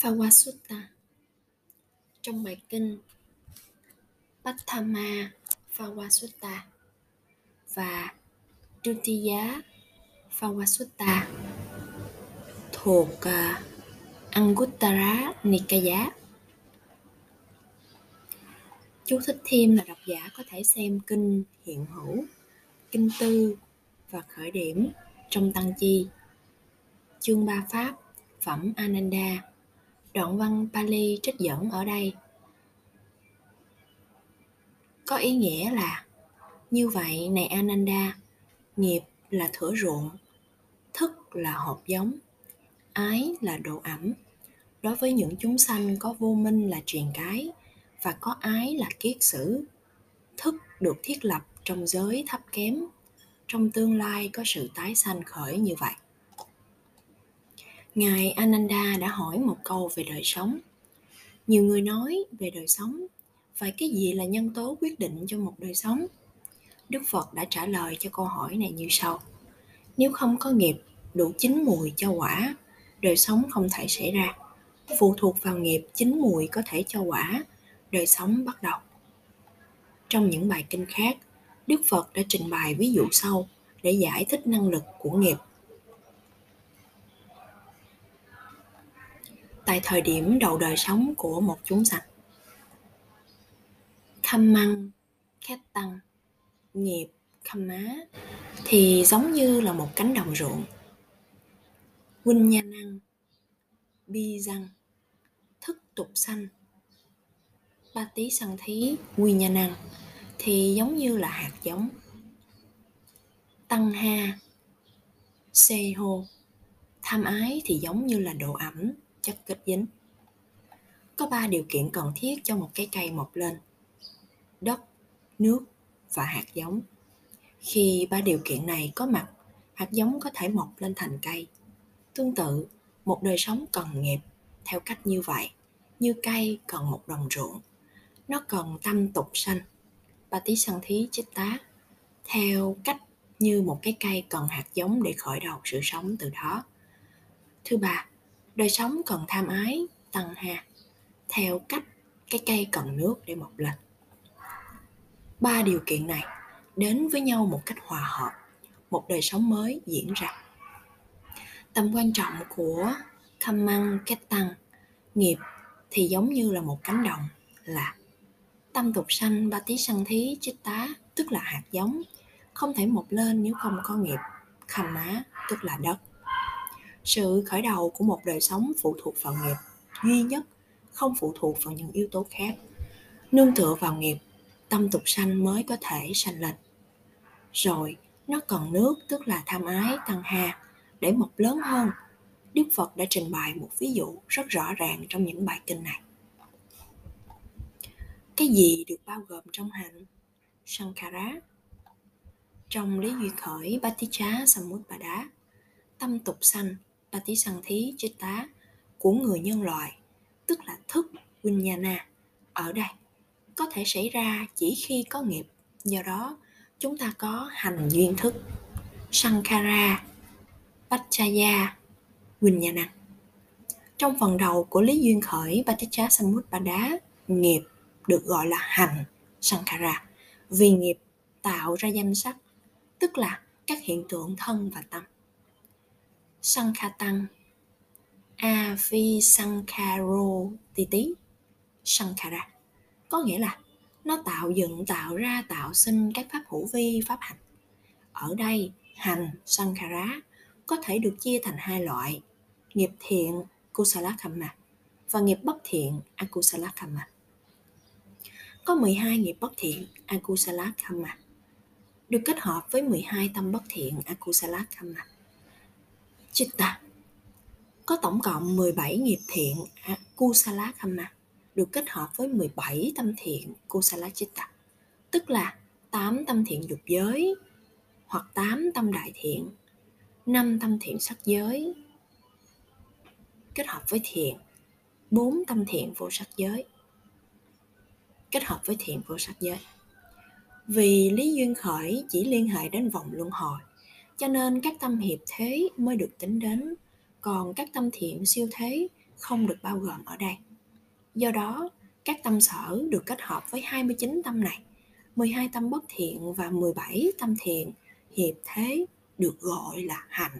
Phawasutta Trong bài kinh Patthama Phawasutta và Dutiya Phawasutta thuộc uh, Anguttara Nikaya. Chú thích thêm là độc giả có thể xem kinh hiện hữu, kinh tư và khởi điểm trong tăng chi. Chương ba pháp phẩm Ananda Đoạn văn Pali trích dẫn ở đây có ý nghĩa là như vậy này Ananda, nghiệp là thửa ruộng, thức là hộp giống, ái là độ ẩm. Đối với những chúng sanh có vô minh là truyền cái và có ái là kiết sử, thức được thiết lập trong giới thấp kém, trong tương lai có sự tái sanh khởi như vậy. Ngài Ananda đã hỏi một câu về đời sống. Nhiều người nói về đời sống, vậy cái gì là nhân tố quyết định cho một đời sống? Đức Phật đã trả lời cho câu hỏi này như sau. Nếu không có nghiệp đủ chín mùi cho quả, đời sống không thể xảy ra. Phụ thuộc vào nghiệp chín mùi có thể cho quả, đời sống bắt đầu. Trong những bài kinh khác, Đức Phật đã trình bày ví dụ sau để giải thích năng lực của nghiệp tại thời điểm đầu đời sống của một chúng sanh. Khăm măng, khét tăng, nghiệp, khăm má thì giống như là một cánh đồng ruộng. Huynh nha năng, bi răng, thức tục sanh, ba tí sanh thí, quy nha năng thì giống như là hạt giống. Tăng ha, xê hô, tham ái thì giống như là độ ẩm chất kết dính. Có ba điều kiện cần thiết cho một cái cây mọc lên. Đất, nước và hạt giống. Khi ba điều kiện này có mặt, hạt giống có thể mọc lên thành cây. Tương tự, một đời sống cần nghiệp theo cách như vậy, như cây cần một đồng ruộng. Nó cần tâm tục sanh, ba tí sân thí chích tá, theo cách như một cái cây cần hạt giống để khởi đầu sự sống từ đó. Thứ ba, đời sống cần tham ái tăng hà theo cách cái cây cần nước để mọc lên. Ba điều kiện này đến với nhau một cách hòa hợp, một đời sống mới diễn ra. Tầm quan trọng của tham măng kết tăng nghiệp thì giống như là một cánh đồng, là tâm tục sanh ba tí sanh thí chích tá, tức là hạt giống, không thể mọc lên nếu không có nghiệp khăm má, tức là đất sự khởi đầu của một đời sống phụ thuộc vào nghiệp duy nhất, không phụ thuộc vào những yếu tố khác. Nương tựa vào nghiệp, tâm tục sanh mới có thể sanh lên rồi, nó cần nước, tức là tham ái, tăng hà để mọc lớn hơn. Đức phật đã trình bày một ví dụ rất rõ ràng trong những bài kinh này. Cái gì được bao gồm trong hạnh? Sankara. Trong lý duy khởi Baticha Samutpada tâm tục sanh Patishanthi Chitta của người nhân loại, tức là thức Vinyana Ở đây, có thể xảy ra chỉ khi có nghiệp, do đó chúng ta có hành duyên thức, Sankhara, Pachaya, Vinyana. Trong phần đầu của lý duyên khởi Paticca Samutpada, nghiệp được gọi là hành Sankhara, vì nghiệp tạo ra danh sắc, tức là các hiện tượng thân và tâm. Sankhatang Avi Titi Sankhara có nghĩa là nó tạo dựng, tạo ra, tạo sinh các pháp hữu vi, pháp hành ở đây, hành sankhara có thể được chia thành hai loại, nghiệp thiện kusala kamma và nghiệp bất thiện akusala kamma có 12 nghiệp bất thiện akusala kamma được kết hợp với 12 tâm bất thiện akusala kamma Chitta có tổng cộng 17 nghiệp thiện à, Kusala Khamma được kết hợp với 17 tâm thiện Kusala Chitta tức là 8 tâm thiện dục giới hoặc 8 tâm đại thiện 5 tâm thiện sắc giới. Kết hợp với thiện 4 tâm thiện vô sắc giới. Kết hợp với thiện vô sắc giới. Vì lý duyên khởi chỉ liên hệ đến vòng luân hồi cho nên các tâm hiệp thế mới được tính đến còn các tâm thiện siêu thế không được bao gồm ở đây. Do đó, các tâm sở được kết hợp với 29 tâm này, 12 tâm bất thiện và 17 tâm thiện, hiệp thế được gọi là hạnh.